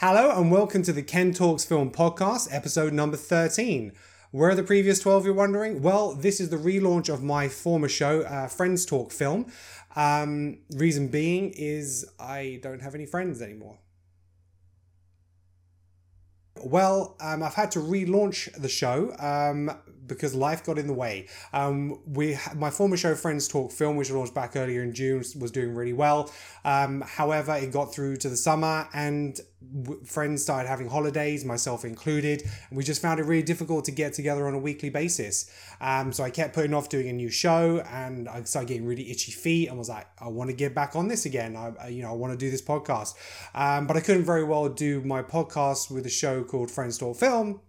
Hello and welcome to the Ken Talks Film Podcast, episode number 13. Where are the previous 12, you're wondering? Well, this is the relaunch of my former show, uh, Friends Talk Film. Um, reason being is I don't have any friends anymore. Well, um, I've had to relaunch the show um, because life got in the way. Um, we my former show Friends Talk Film, which launched back earlier in June, was doing really well. Um, however, it got through to the summer, and w- friends started having holidays, myself included, and we just found it really difficult to get together on a weekly basis. Um, so I kept putting off doing a new show, and I started getting really itchy feet, and was like, I want to get back on this again. I, you know I want to do this podcast, um, but I couldn't very well do my podcast with a show called Friends Talk Film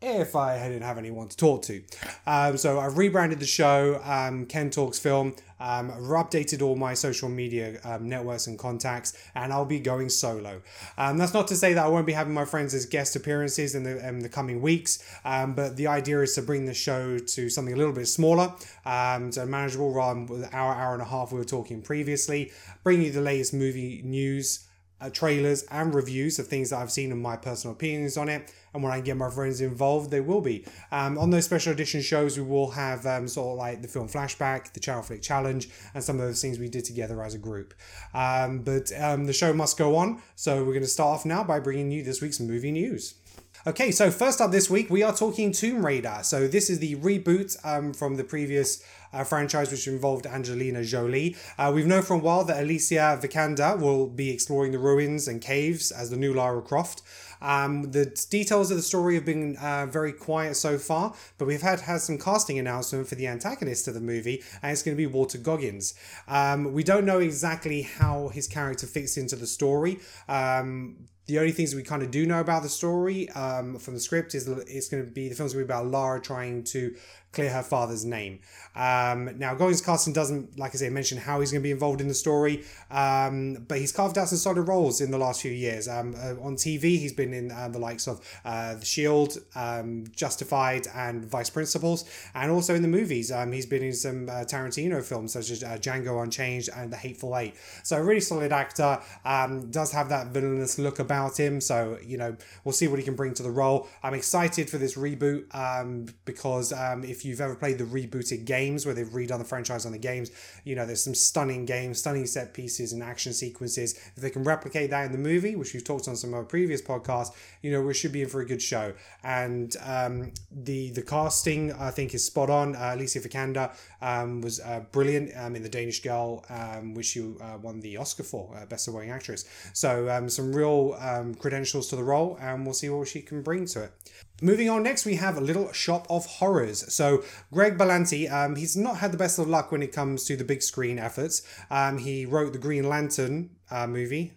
if I didn't have anyone to talk to. Um, so I've rebranded the show, um, Ken Talks Film. Um, updated all my social media um, networks and contacts, and I'll be going solo. Um, that's not to say that I won't be having my friends as guest appearances in the, in the coming weeks, um, but the idea is to bring the show to something a little bit smaller, um, so manageable rather than the hour, hour and a half we were talking previously. Bring you the latest movie news uh, trailers and reviews of things that I've seen and my personal opinions on it. And when I get my friends involved, they will be. Um, on those special edition shows, we will have um, sort of like the film flashback, the Channel Flick Challenge, and some of those things we did together as a group. Um, but um, the show must go on. So we're going to start off now by bringing you this week's movie news. Okay, so first up this week, we are talking Tomb Raider. So this is the reboot um, from the previous uh, franchise, which involved Angelina Jolie. Uh, we've known for a while that Alicia Vikander will be exploring the ruins and caves as the new Lara Croft. Um, the details of the story have been uh, very quiet so far, but we've had had some casting announcement for the antagonist of the movie, and it's going to be Walter Goggins. Um, we don't know exactly how his character fits into the story. Um, the only things we kind of do know about the story um, from the script is it's going to be the film's going to be about Lara trying to clear her father's name. Um, now, Goggins Carson doesn't, like I say, mention how he's going to be involved in the story, um, but he's carved out some solid roles in the last few years. Um, uh, on TV, he's been in uh, the likes of uh, The Shield, um, Justified, and Vice Principals, and also in the movies. Um, he's been in some uh, Tarantino films such as uh, Django Unchained and The Hateful Eight. So, a really solid actor, um, does have that villainous look about him. So, you know, we'll see what he can bring to the role. I'm excited for this reboot because if you've ever played the rebooted games where they've redone the franchise on the games, you know, there's some stunning games, stunning set pieces and action sequences. If they can replicate that in the movie, which we've talked on some of our previous podcasts, you know, we should be in for a good show. And um, the the casting, I think, is spot on. Uh, Alicia Vikander um, was uh, brilliant um, in The Danish Girl, um, which she uh, won the Oscar for, uh, Best Supporting Actress. So um, some real credentials to the role, and we'll see what she can bring to it. Moving on next, we have a Little Shop of Horrors. So Greg Berlanti, um, he's not had the best of luck when it comes to the big screen efforts. Um, he wrote the Green Lantern uh, movie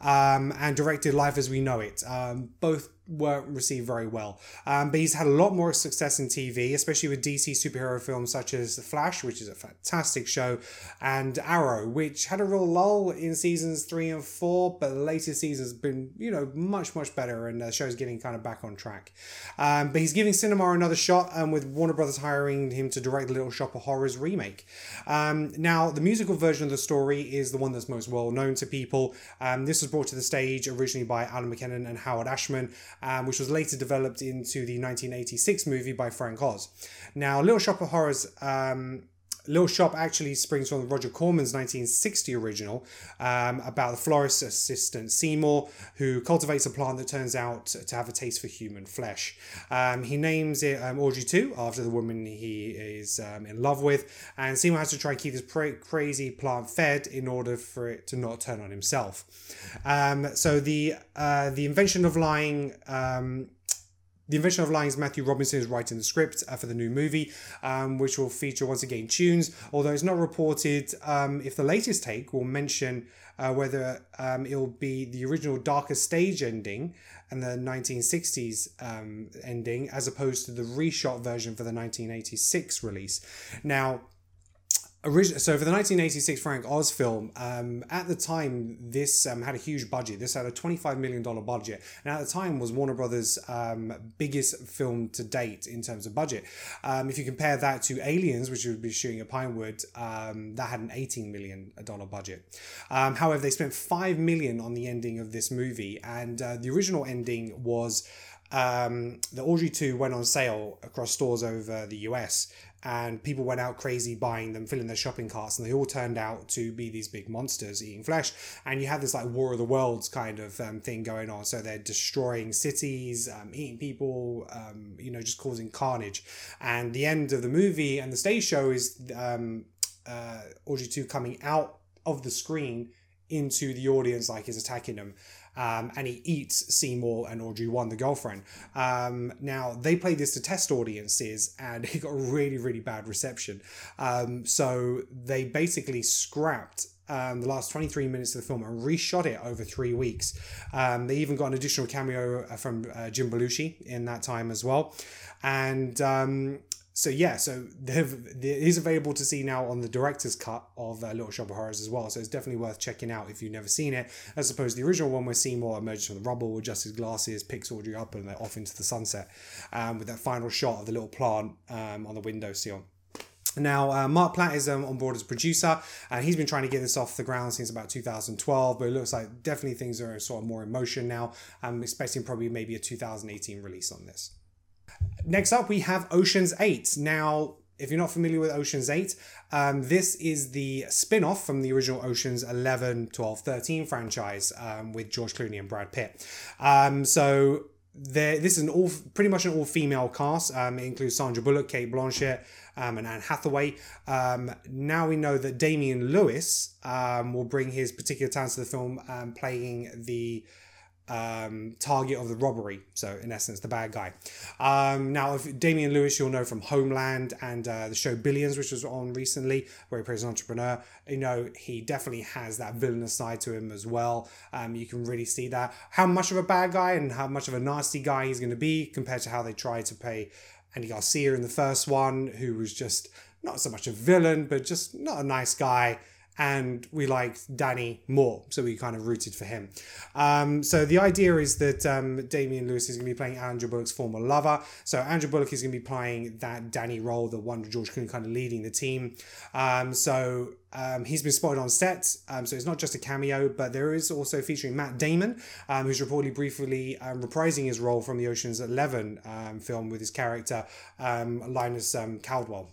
um, and directed Life as We Know It. Um, both weren't received very well. Um, but he's had a lot more success in TV, especially with DC superhero films such as The Flash, which is a fantastic show, and Arrow, which had a real lull in seasons three and four, but the latest season's been, you know, much, much better, and the show's getting kind of back on track. Um, but he's giving cinema another shot, um, with Warner Brothers hiring him to direct the Little Shop of Horrors remake. Um, now, the musical version of the story is the one that's most well known to people. Um, this was brought to the stage originally by Alan McKinnon and Howard Ashman um, which was later developed into the 1986 movie by Frank Oz. Now, Little Shop of Horrors. Um, Little Shop actually springs from Roger Corman's 1960 original um, about the florist assistant Seymour who cultivates a plant that turns out to have a taste for human flesh. Um, he names it um, Audrey 2 after the woman he is um, in love with, and Seymour has to try and keep this pra- crazy plant fed in order for it to not turn on himself. Um, so the uh, the invention of lying um, the Invention of Lying is Matthew Robinson is writing the script uh, for the new movie, um, which will feature once again tunes. Although it's not reported um, if the latest take will mention uh, whether um, it'll be the original darker stage ending and the 1960s um, ending as opposed to the reshot version for the 1986 release. Now, so for the 1986 Frank Oz film, um, at the time this um, had a huge budget. This had a 25 million dollar budget, and at the time was Warner Brothers' um, biggest film to date in terms of budget. Um, if you compare that to Aliens, which would be shooting at Pinewood, um, that had an 18 million dollar budget. Um, however, they spent five million on the ending of this movie, and uh, the original ending was. Um, the Audrey 2 went on sale across stores over the US and people went out crazy buying them, filling their shopping carts, and they all turned out to be these big monsters eating flesh. And you have this like War of the Worlds kind of um, thing going on. So they're destroying cities, um, eating people, um, you know, just causing carnage. And the end of the movie and the stage show is um, uh, Audrey 2 coming out of the screen into the audience like he's attacking them um, and he eats Seymour and Audrey 1, the girlfriend. Um, now, they played this to test audiences and it got really, really bad reception. Um, so they basically scrapped um, the last 23 minutes of the film and reshot it over three weeks. Um, they even got an additional cameo uh, from uh, Jim Belushi in that time as well. And um, so yeah, so he's available to see now on the director's cut of uh, Little Shop of Horrors as well. So it's definitely worth checking out if you've never seen it. As opposed to the original one where Seymour emerges from the rubble, adjusts his glasses, picks Audrey up, and they're off into the sunset, um, with that final shot of the little plant um, on the window sill. Now, uh, Mark Platt is um, on board as producer, and he's been trying to get this off the ground since about 2012. But it looks like definitely things are sort of more in motion now. I'm expecting probably maybe a 2018 release on this. Next up, we have Ocean's 8. Now, if you're not familiar with Ocean's 8, um, this is the spin off from the original Ocean's 11, 12, 13 franchise um, with George Clooney and Brad Pitt. Um, so, this is an all pretty much an all female cast. Um, it includes Sandra Bullock, Cate Blanchett, um, and Anne Hathaway. Um, now we know that Damian Lewis um, will bring his particular talents to the film, um, playing the um, target of the robbery. So, in essence, the bad guy. Um, now, if Damian Lewis, you'll know from Homeland and uh, the show Billions, which was on recently, where he plays an entrepreneur. You know, he definitely has that villainous side to him as well. Um, you can really see that. How much of a bad guy and how much of a nasty guy he's going to be compared to how they tried to pay Andy Garcia in the first one, who was just not so much a villain, but just not a nice guy and we liked Danny more, so we kind of rooted for him. Um, so the idea is that um, Damian Lewis is going to be playing Sandra Bullock's former lover. So Sandra Bullock is going to be playing that Danny role, the one George Clooney kind of leading the team. Um, so um, he's been spotted on set, um, so it's not just a cameo, but there is also featuring Matt Damon, um, who's reportedly briefly um, reprising his role from the Ocean's Eleven um, film with his character um, Linus Caldwell.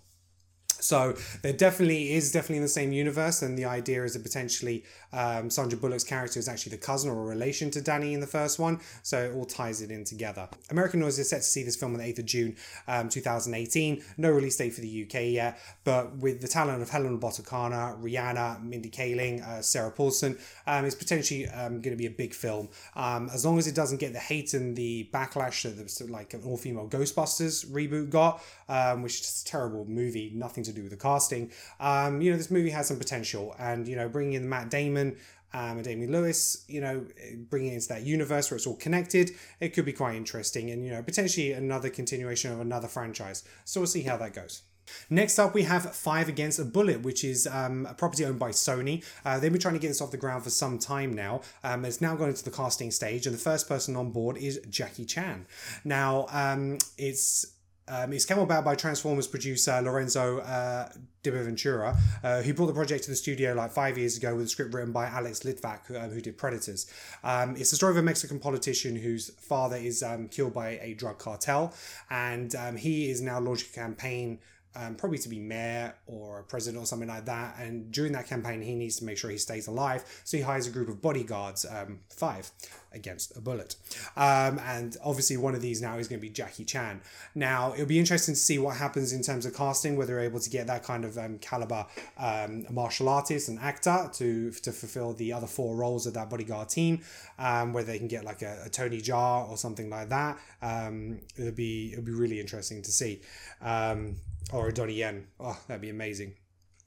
So there definitely is definitely in the same universe, and the idea is that potentially um, Sandra Bullock's character is actually the cousin or a relation to Danny in the first one, so it all ties it in together. American Noise is set to see this film on the 8th of June um, 2018. No release date for the UK yet, but with the talent of Helena Bonham Carter, Rihanna, Mindy Kaling, uh, Sarah Paulson, um, it's potentially um, going to be a big film. Um, as long as it doesn't get the hate and the backlash that the, like an all female Ghostbusters reboot got, um, which is a terrible movie, nothing to do with the casting. Um, you know, this movie has some potential, and you know, bringing in Matt Damon. Um, and Damian Lewis, you know, bringing into that universe where it's all connected, it could be quite interesting, and you know, potentially another continuation of another franchise. So we'll see how that goes. Next up, we have Five Against a Bullet, which is um, a property owned by Sony. Uh, they've been trying to get this off the ground for some time now. Um, it's now gone into the casting stage, and the first person on board is Jackie Chan. Now, um, it's um, it's came about by Transformers producer Lorenzo uh, Di Bonaventura, uh, who brought the project to the studio like five years ago with a script written by Alex Litvak, who, um, who did Predators. Um, it's the story of a Mexican politician whose father is um, killed by a drug cartel, and um, he is now launching a campaign um, probably to be mayor or president or something like that. And during that campaign, he needs to make sure he stays alive. So he hires a group of bodyguards, um, five against a bullet. Um, and obviously, one of these now is going to be Jackie Chan. Now, it'll be interesting to see what happens in terms of casting, whether they're able to get that kind of um, caliber um, martial artist and actor to, to fulfill the other four roles of that bodyguard team, um, whether they can get like a, a Tony Jaa or something like that. Um, it'll be it'll be really interesting to see. Um, or a Donnie Yen. Oh, that'd be amazing.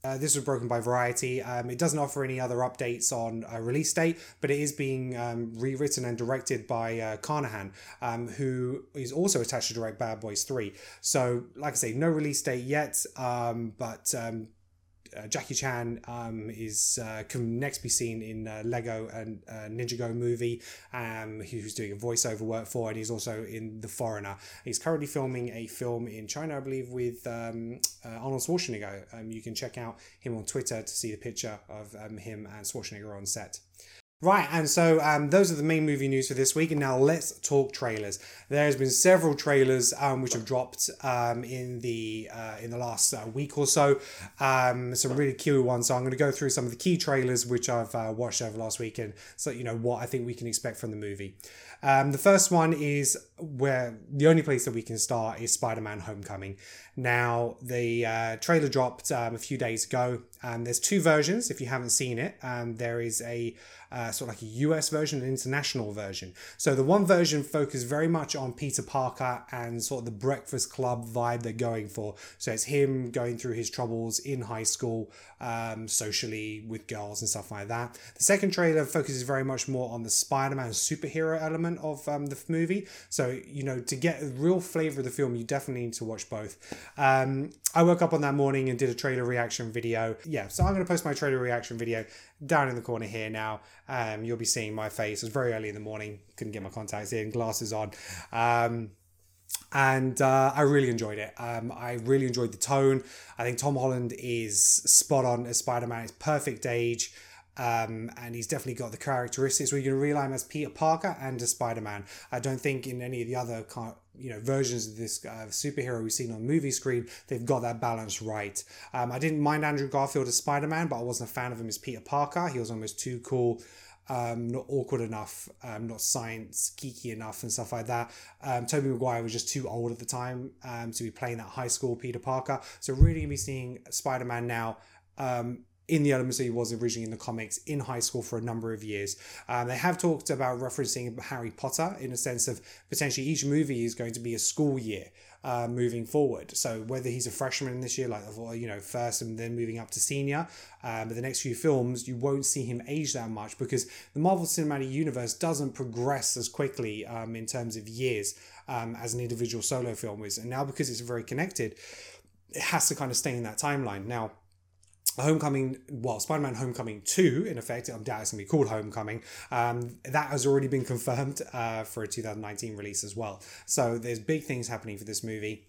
Uh, this was broken by Variety. Um, it doesn't offer any other updates on a release date, but it is being um, rewritten and directed by uh, Carnahan, um, who is also attached to direct Bad Boys 3. So, like I say, no release date yet, um, but um, uh, Jackie Chan um, is uh, can next be seen in uh, Lego and uh, Ninjago movie. Um, who's doing a voiceover work for, and he's also in The Foreigner. He's currently filming a film in China, I believe, with um, uh, Arnold Schwarzenegger. Um, you can check out him on Twitter to see the picture of um, him and Schwarzenegger on set. Right, and so um, those are the main movie news for this week. And now let's talk trailers. There has been several trailers um, which have dropped um, in the uh, in the last uh, week or so. Um, some really key ones. So I'm going to go through some of the key trailers which I've uh, watched over last weekend, so you know what I think we can expect from the movie. Um, the first one is where the only place that we can start is Spider-Man: Homecoming. Now the uh, trailer dropped um, a few days ago, and there's two versions. If you haven't seen it, um, there is a uh, sort of like a US version and international version. So the one version focused very much on Peter Parker and sort of the Breakfast Club vibe they're going for. So it's him going through his troubles in high school, um, socially with girls and stuff like that. The second trailer focuses very much more on the Spider-Man superhero element of um, the movie. So you know to get a real flavor of the film, you definitely need to watch both. Um, I woke up on that morning and did a trailer reaction video. Yeah, so I'm going to post my trailer reaction video down in the corner here now. Um, you'll be seeing my face. It was very early in the morning. Couldn't get my contacts in, glasses on. Um, and uh, I really enjoyed it. Um, I really enjoyed the tone. I think Tom Holland is spot on as Spider Man. It's perfect age. Um, and he's definitely got the characteristics where you can rely him as Peter Parker and as Spider Man. I don't think in any of the other you know versions of this uh, superhero we've seen on movie screen they've got that balance right. Um, I didn't mind Andrew Garfield as Spider Man, but I wasn't a fan of him as Peter Parker. He was almost too cool. Um, not awkward enough, um, not science geeky enough, and stuff like that. Um, Tobey Maguire was just too old at the time um, to be playing that high school Peter Parker. So really, be seeing Spider Man now um, in the elements that he was originally in the comics in high school for a number of years. Um, they have talked about referencing Harry Potter in a sense of potentially each movie is going to be a school year. Uh, moving forward. So whether he's a freshman this year, like you know, first and then moving up to senior, um, but the next few films you won't see him age that much because the Marvel Cinematic Universe doesn't progress as quickly um, in terms of years um, as an individual solo film is, and now because it's very connected, it has to kind of stay in that timeline. Now Homecoming, well, Spider Man Homecoming 2, in effect, I'm doubt it's going to be called Homecoming, um, that has already been confirmed uh, for a 2019 release as well. So there's big things happening for this movie.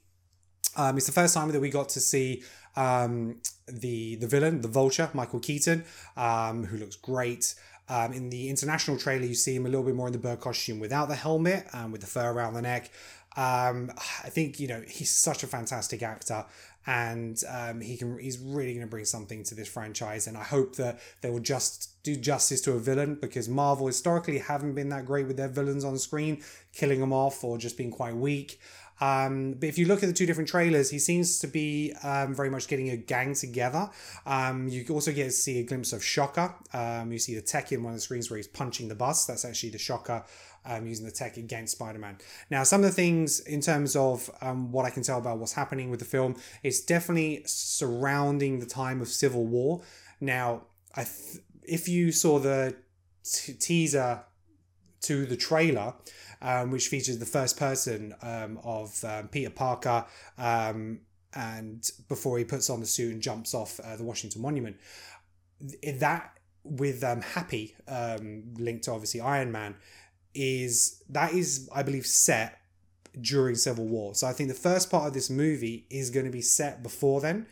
Um, it's the first time that we got to see um, the the villain, the Vulture, Michael Keaton, um, who looks great. Um, in the international trailer, you see him a little bit more in the bird costume without the helmet and um, with the fur around the neck. Um, I think you know he's such a fantastic actor, and um, he can he's really going to bring something to this franchise. And I hope that they will just do justice to a villain because Marvel historically haven't been that great with their villains on screen, killing them off or just being quite weak. Um, but if you look at the two different trailers, he seems to be um, very much getting a gang together. Um, you also get to see a glimpse of Shocker. Um, you see the tech in one of the screens where he's punching the bus. That's actually the Shocker um, using the tech against Spider-Man. Now, some of the things in terms of um, what I can tell about what's happening with the film, it's definitely surrounding the time of Civil War. Now, I th- if you saw the t- teaser to the trailer, um, which features the first person um, of um, Peter Parker, um, and before he puts on the suit and jumps off uh, the Washington Monument, that with um, Happy um, linked to obviously Iron Man is that is I believe set during Civil War. So I think the first part of this movie is going to be set before then,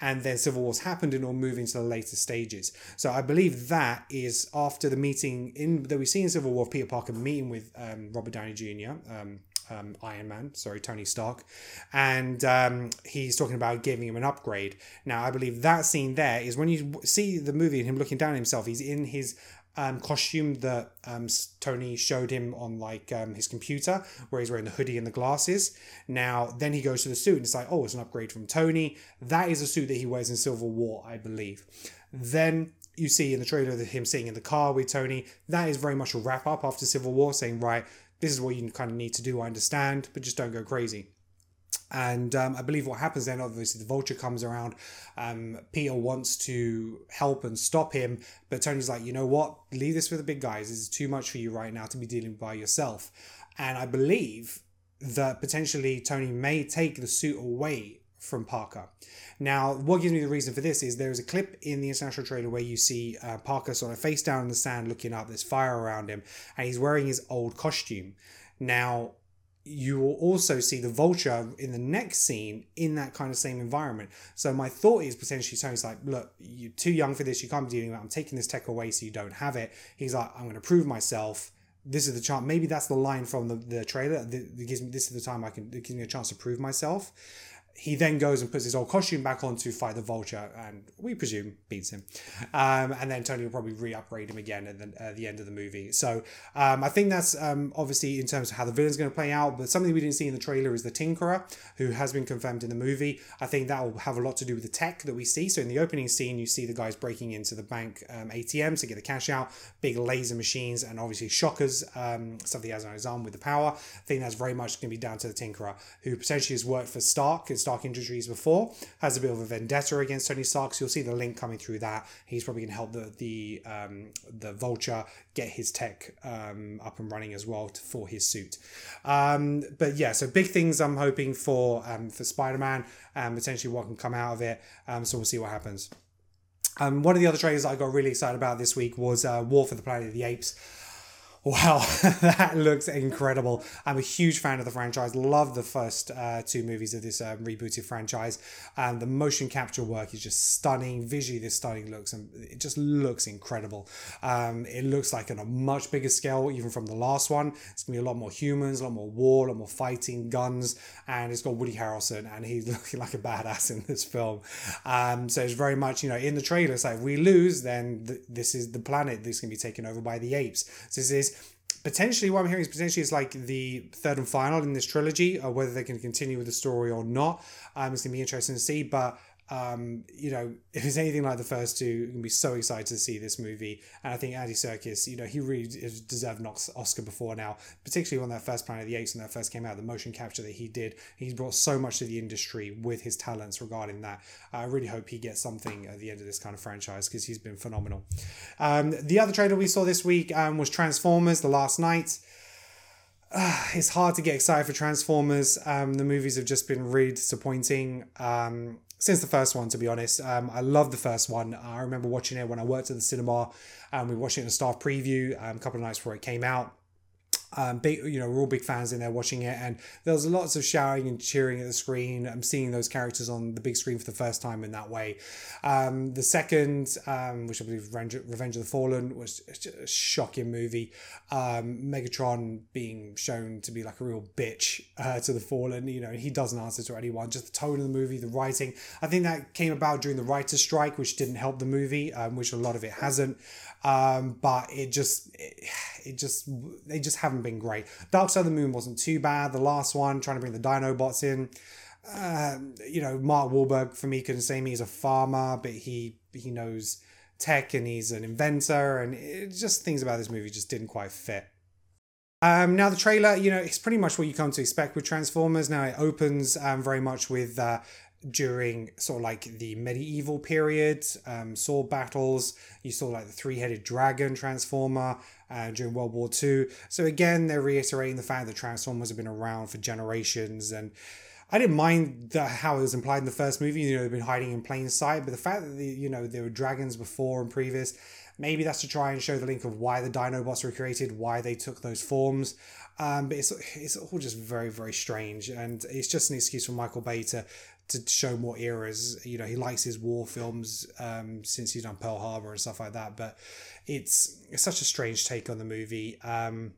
and then Civil War's happened and all moving to the later stages. So I believe that is after the meeting in that we see in Civil War, Peter Parker meeting with um, Robert Downey Jr. Um, um, Iron Man, sorry, Tony Stark, and um, he's talking about giving him an upgrade. Now, I believe that scene there is when you see the movie and him looking down at himself, he's in his um, costume that um, Tony showed him on like um, his computer, where he's wearing the hoodie and the glasses. Now, then he goes to the suit and it's like, oh, it's an upgrade from Tony. That is a suit that he wears in Civil War, I believe. Then you see in the trailer that him sitting in the car with Tony. That is very much a wrap up after Civil War, saying, right, this is what you kind of need to do. I understand, but just don't go crazy. And um, I believe what happens then, obviously, the vulture comes around. Um, Peter wants to help and stop him, but Tony's like, you know what? Leave this for the big guys. This is too much for you right now to be dealing by yourself. And I believe that potentially Tony may take the suit away from Parker. Now, what gives me the reason for this is there is a clip in the international trailer where you see uh, Parker sort of face down in the sand looking up, there's fire around him, and he's wearing his old costume. Now, you will also see the vulture in the next scene in that kind of same environment. So my thought is potentially Tony's like, look, you're too young for this. You can't be dealing with it. I'm taking this tech away so you don't have it. He's like, I'm going to prove myself. This is the chance. Maybe that's the line from the, the trailer. that gives me this is the time I can. It gives me a chance to prove myself he then goes and puts his old costume back on to fight the vulture and we presume beats him. Um, and then tony will probably re-upgrade him again at the, uh, the end of the movie. So um, i think that's um, obviously in terms of how the villain's going to play out but something we didn't see in the trailer is the tinkerer who has been confirmed in the movie. I think that will have a lot to do with the tech that we see. So in the opening scene you see the guys breaking into the bank um, atm to get the cash out big laser machines and obviously shockers um, stuff he has on his arm with the power. I think that's very much going to be down to the tinkerer who potentially has worked for stark Stark Industries before, has a bit of a vendetta against Tony Stark. So you'll see the link coming through that. He's probably going to help the the um, the Vulture get his tech um, up and running as well to, for his suit. Um, but yeah, so big things I'm hoping for um, for Spider Man and potentially what can come out of it. Um, so we'll see what happens. Um, one of the other trailers I got really excited about this week was uh, War for the Planet of the Apes. Wow, that looks incredible. I'm a huge fan of the franchise. Love the first uh, two movies of this uh, rebooted franchise. And the motion capture work is just stunning. Visually, this stunning looks and it just looks incredible. Um, it looks like on a much bigger scale, even from the last one. It's gonna be a lot more humans, a lot more war, a lot more fighting, guns, and it's got Woody Harrelson, and he's looking like a badass in this film. Um, so it's very much, you know, in the trailer, it's like if we lose, then th- this is the planet that's gonna be taken over by the apes. So this is potentially what I'm hearing is potentially it's like the third and final in this trilogy, or whether they can continue with the story or not. Um, it's gonna be interesting to see, but um, you know, if it's anything like the first two, you're gonna be so excited to see this movie. And I think Andy Serkis, you know, he really deserved an Oscar before now, particularly when that first Planet of the Apes when that first came out, the motion capture that he did. He's brought so much to the industry with his talents regarding that. I really hope he gets something at the end of this kind of franchise because he's been phenomenal. Um, the other trailer we saw this week um, was Transformers: The Last Knight. Uh, it's hard to get excited for Transformers. Um, the movies have just been really disappointing. Um, since the first one, to be honest. Um, I love the first one. I remember watching it when I worked at the cinema. and we watched it in a staff preview um, a couple of nights before it came out um, big, you know, we're all big fans in there watching it, and there was lots of shouting and cheering at the screen. I'm seeing those characters on the big screen for the first time in that way. Um, the second, um, which I believe Revenge, of the Fallen, was a shocking movie. Um, Megatron being shown to be like a real bitch uh, to the Fallen, you know, he doesn't answer to anyone. Just the tone of the movie, the writing. I think that came about during the writer's strike, which didn't help the movie, um, which a lot of it hasn't. Um, but it just, it, it just, they just haven't been great. Dark Side of the Moon wasn't too bad. The last one, trying to bring the Dinobots in. Uh, you know, Mark Wahlberg for me couldn't say me he's a farmer, but he he knows tech and he's an inventor, and it, just things about this movie just didn't quite fit. Um, now the trailer, you know, it's pretty much what you come to expect with Transformers. Now it opens um, very much with uh, during sort of like the medieval period, um, sword battles. You saw like the three headed dragon transformer uh, during World War II. So again, they're reiterating the fact that transformers have been around for generations. And I didn't mind the, how it was implied in the first movie. You know, they've been hiding in plain sight, but the fact that the, you know there were dragons before and previous. Maybe that's to try and show the link of why the Dinobots were created, why they took those forms. Um, but it's it's all just very very strange, and it's just an excuse for Michael Bay to to show more eras. You know, he likes his war films um, since he's done Pearl Harbor and stuff like that. But it's, it's such a strange take on the movie. Um,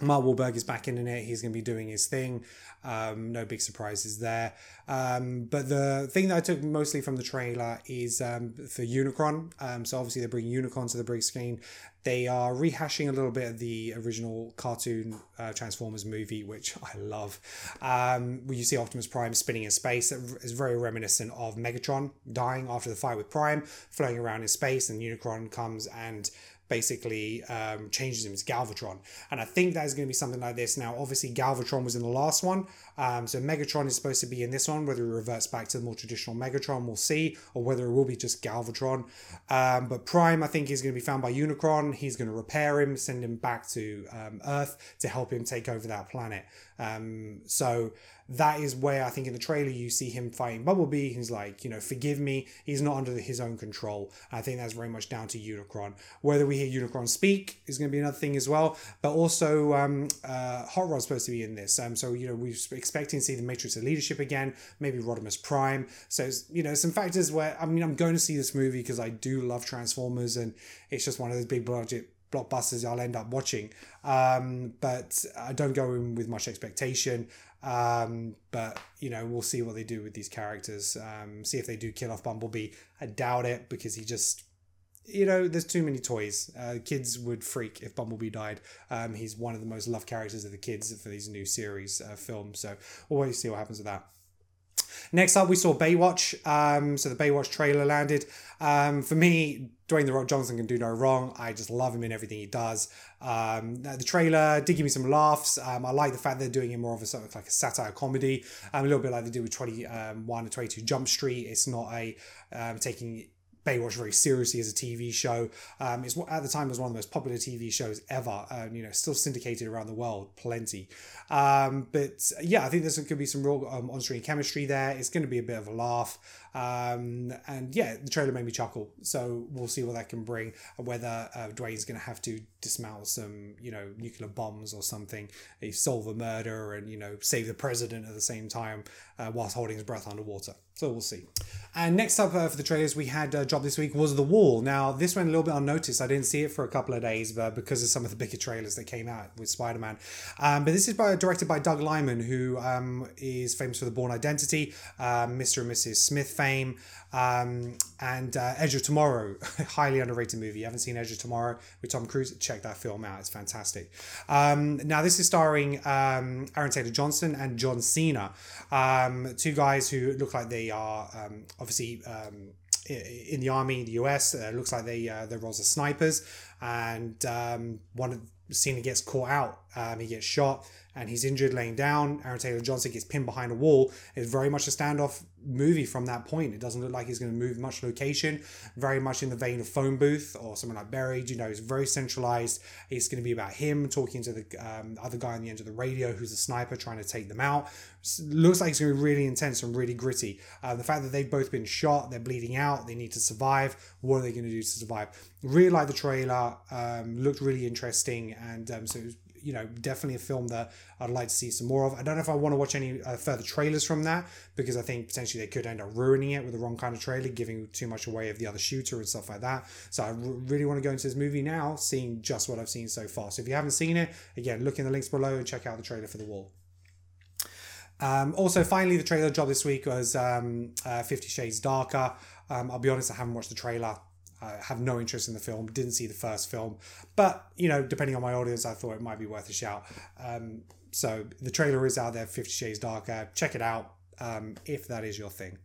Mark Wahlberg is back in it. He's going to be doing his thing. Um, no big surprises there. Um, but the thing that I took mostly from the trailer is um, for Unicron. Um, so obviously they're bringing Unicron to the big screen. They are rehashing a little bit of the original cartoon uh, Transformers movie, which I love. Um, where you see Optimus Prime spinning in space. It's very reminiscent of Megatron dying after the fight with Prime, floating around in space, and Unicron comes and basically um, changes him as Galvatron. And I think that is going to be something like this. Now, obviously, Galvatron was in the last one. Um, so Megatron is supposed to be in this one. Whether he reverts back to the more traditional Megatron, we'll see. Or whether it will be just Galvatron. Um, but Prime, I think, is going to be found by Unicron. He's going to repair him, send him back to um, Earth to help him take over that planet. Um, so that is where I think in the trailer you see him fighting Bumblebee. He's like, you know, forgive me. He's not under his own control. I think that's very much down to Unicron. Whether we hear Unicron speak is going to be another thing as well. But also, um, uh, Hot Rod's supposed to be in this. Um, so, you know, we're expecting to see the Matrix of Leadership again, maybe Rodimus Prime. So, you know, some factors where, I mean, I'm going to see this movie because I do love Transformers and it's just one of those big budget blockbusters I'll end up watching. Um, but I don't go in with much expectation. Um, but you know, we'll see what they do with these characters. Um, see if they do kill off Bumblebee. I doubt it because he just, you know, there's too many toys. Uh, kids would freak if Bumblebee died. Um, he's one of the most loved characters of the kids for these new series uh, films. So we'll wait see what happens with that. Next up, we saw Baywatch. Um, so the Baywatch trailer landed. Um, for me, Dwayne the Rock Johnson can do no wrong. I just love him in everything he does. Um, the trailer did give me some laughs. Um, I like the fact they're doing it more of a sort of like a satire comedy, um, a little bit like they did with 21 and 22 Jump Street. It's not a um, taking Baywatch very seriously as a TV show. Um, it's at the time it was one of the most popular TV shows ever. Um, you know, still syndicated around the world, plenty. Um, but yeah, I think there's going to be some real um, on-screen chemistry there. It's going to be a bit of a laugh. Um, and yeah, the trailer made me chuckle. So we'll see what that can bring. Whether uh, Dwayne's going to have to dismantle some, you know, nuclear bombs or something, solve a murder, and you know, save the president at the same time uh, whilst holding his breath underwater. So we'll see. And next up uh, for the trailers we had uh, dropped this week was The Wall. Now this went a little bit unnoticed. I didn't see it for a couple of days, but because of some of the bigger trailers that came out with Spider Man. Um, but this is by, directed by Doug Liman, who um, is famous for The Bourne Identity, um, Mr. and Mrs. Smith fame, um, and uh, Edge of Tomorrow, highly underrated movie. You haven't seen Edge of Tomorrow with Tom Cruise? Check that film out. It's fantastic. Um, now this is starring um, Aaron Taylor Johnson and John Cena, um, two guys who look like they are um, obviously um, in the army in the US. Uh, looks like they uh, their roles are snipers, and um, one of Cena gets caught out. Um, he gets shot and he's injured laying down. Aaron Taylor Johnson gets pinned behind a wall. It's very much a standoff movie from that point. It doesn't look like he's going to move much location. Very much in the vein of Phone Booth or something like Buried. You know, it's very centralized. It's going to be about him talking to the um, other guy on the end of the radio who's a sniper trying to take them out. looks like it's going to be really intense and really gritty. Uh, the fact that they've both been shot, they're bleeding out, they need to survive. What are they going to do to survive? Really like the trailer. Um, looked really interesting, and um, so you know, definitely a film that I'd like to see some more of. I don't know if I want to watch any uh, further trailers from that because I think potentially they could end up ruining it with the wrong kind of trailer, giving too much away of the other shooter and stuff like that. So I r- really want to go into this movie now, seeing just what I've seen so far. So if you haven't seen it, again, look in the links below and check out the trailer for The Wall. Um, also, finally, the trailer job this week was um, uh, Fifty Shades Darker. Um, I'll be honest, I haven't watched the trailer. I have no interest in the film, didn't see the first film, but you know, depending on my audience, I thought it might be worth a shout. Um, so the trailer is out there, Fifty Shades Darker. Check it out um, if that is your thing.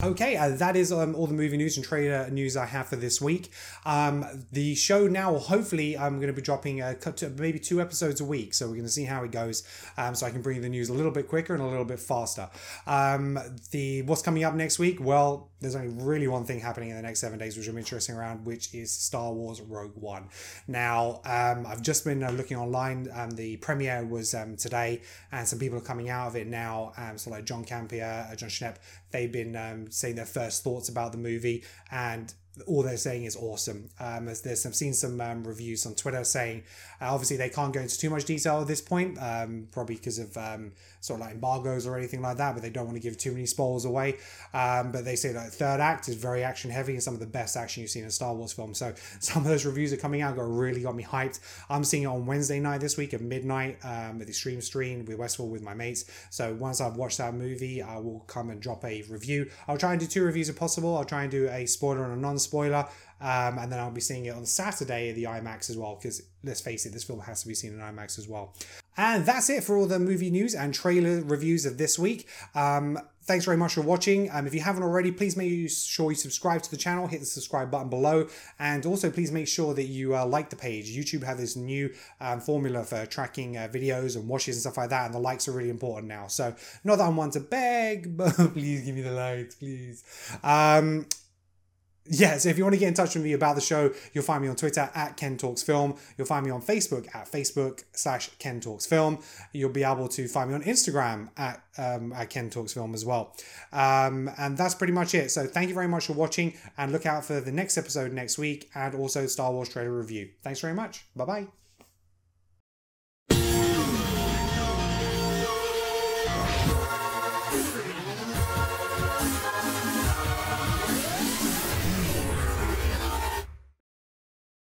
Okay, uh, that is um, all the movie news and trailer news I have for this week. Um, the show now, hopefully, I'm going to be dropping a, maybe two episodes a week, so we're going to see how it goes. Um, so I can bring the news a little bit quicker and a little bit faster. Um, the what's coming up next week? Well, there's only really one thing happening in the next seven days, which I'm interested around, which is Star Wars Rogue One. Now, um, I've just been uh, looking online. Um, the premiere was today, and some people are coming out of it now. so like John Campea, uh, Jon Schnepp, they've been um, saying their first thoughts about the movie, and all they're saying is awesome. Um, as there's I've seen some um, reviews on Twitter saying uh, obviously they can't go into too much detail at this point, um, probably because of um, sort of like embargoes or anything like that, but they don't want to give too many spoilers away. Um, but they say that third act is very action heavy and some of the best action you've seen in a Star Wars film. So some of those reviews are coming out, got really got me hyped. I'm seeing it on Wednesday night this week at midnight um, at the Extreme Stream with Westworld with my mates. So once I've watched that movie, I will come and drop a review. I'll try and do two reviews if possible. I'll try and do a spoiler and a non-spoiler. Um, and then I'll be seeing it on Saturday at the IMAX as well, because let's face it, this film has to be seen in IMAX as well. And that's it for all the movie news and trailer reviews of this week. Um, thanks very much for watching. Um, if you haven't already, please make sure you subscribe to the channel, hit the subscribe button below, and also please make sure that you uh, like the page. YouTube have this new um, formula for tracking uh, videos and watches and stuff like that, and the likes are really important now. So, not that I'm one to beg, but please give me the likes, please. Um, yeah, so if you want to get in touch with me about the show, you'll find me on Twitter at Ken Talks Film. You'll find me on Facebook at Facebook slash Ken Talks Film. You'll be able to find me on Instagram at, um, at Ken Talks Film as well. Um, and that's pretty much it. So thank you very much for watching and look out for the next episode next week and also Star Wars trailer review. Thanks very much. Bye bye.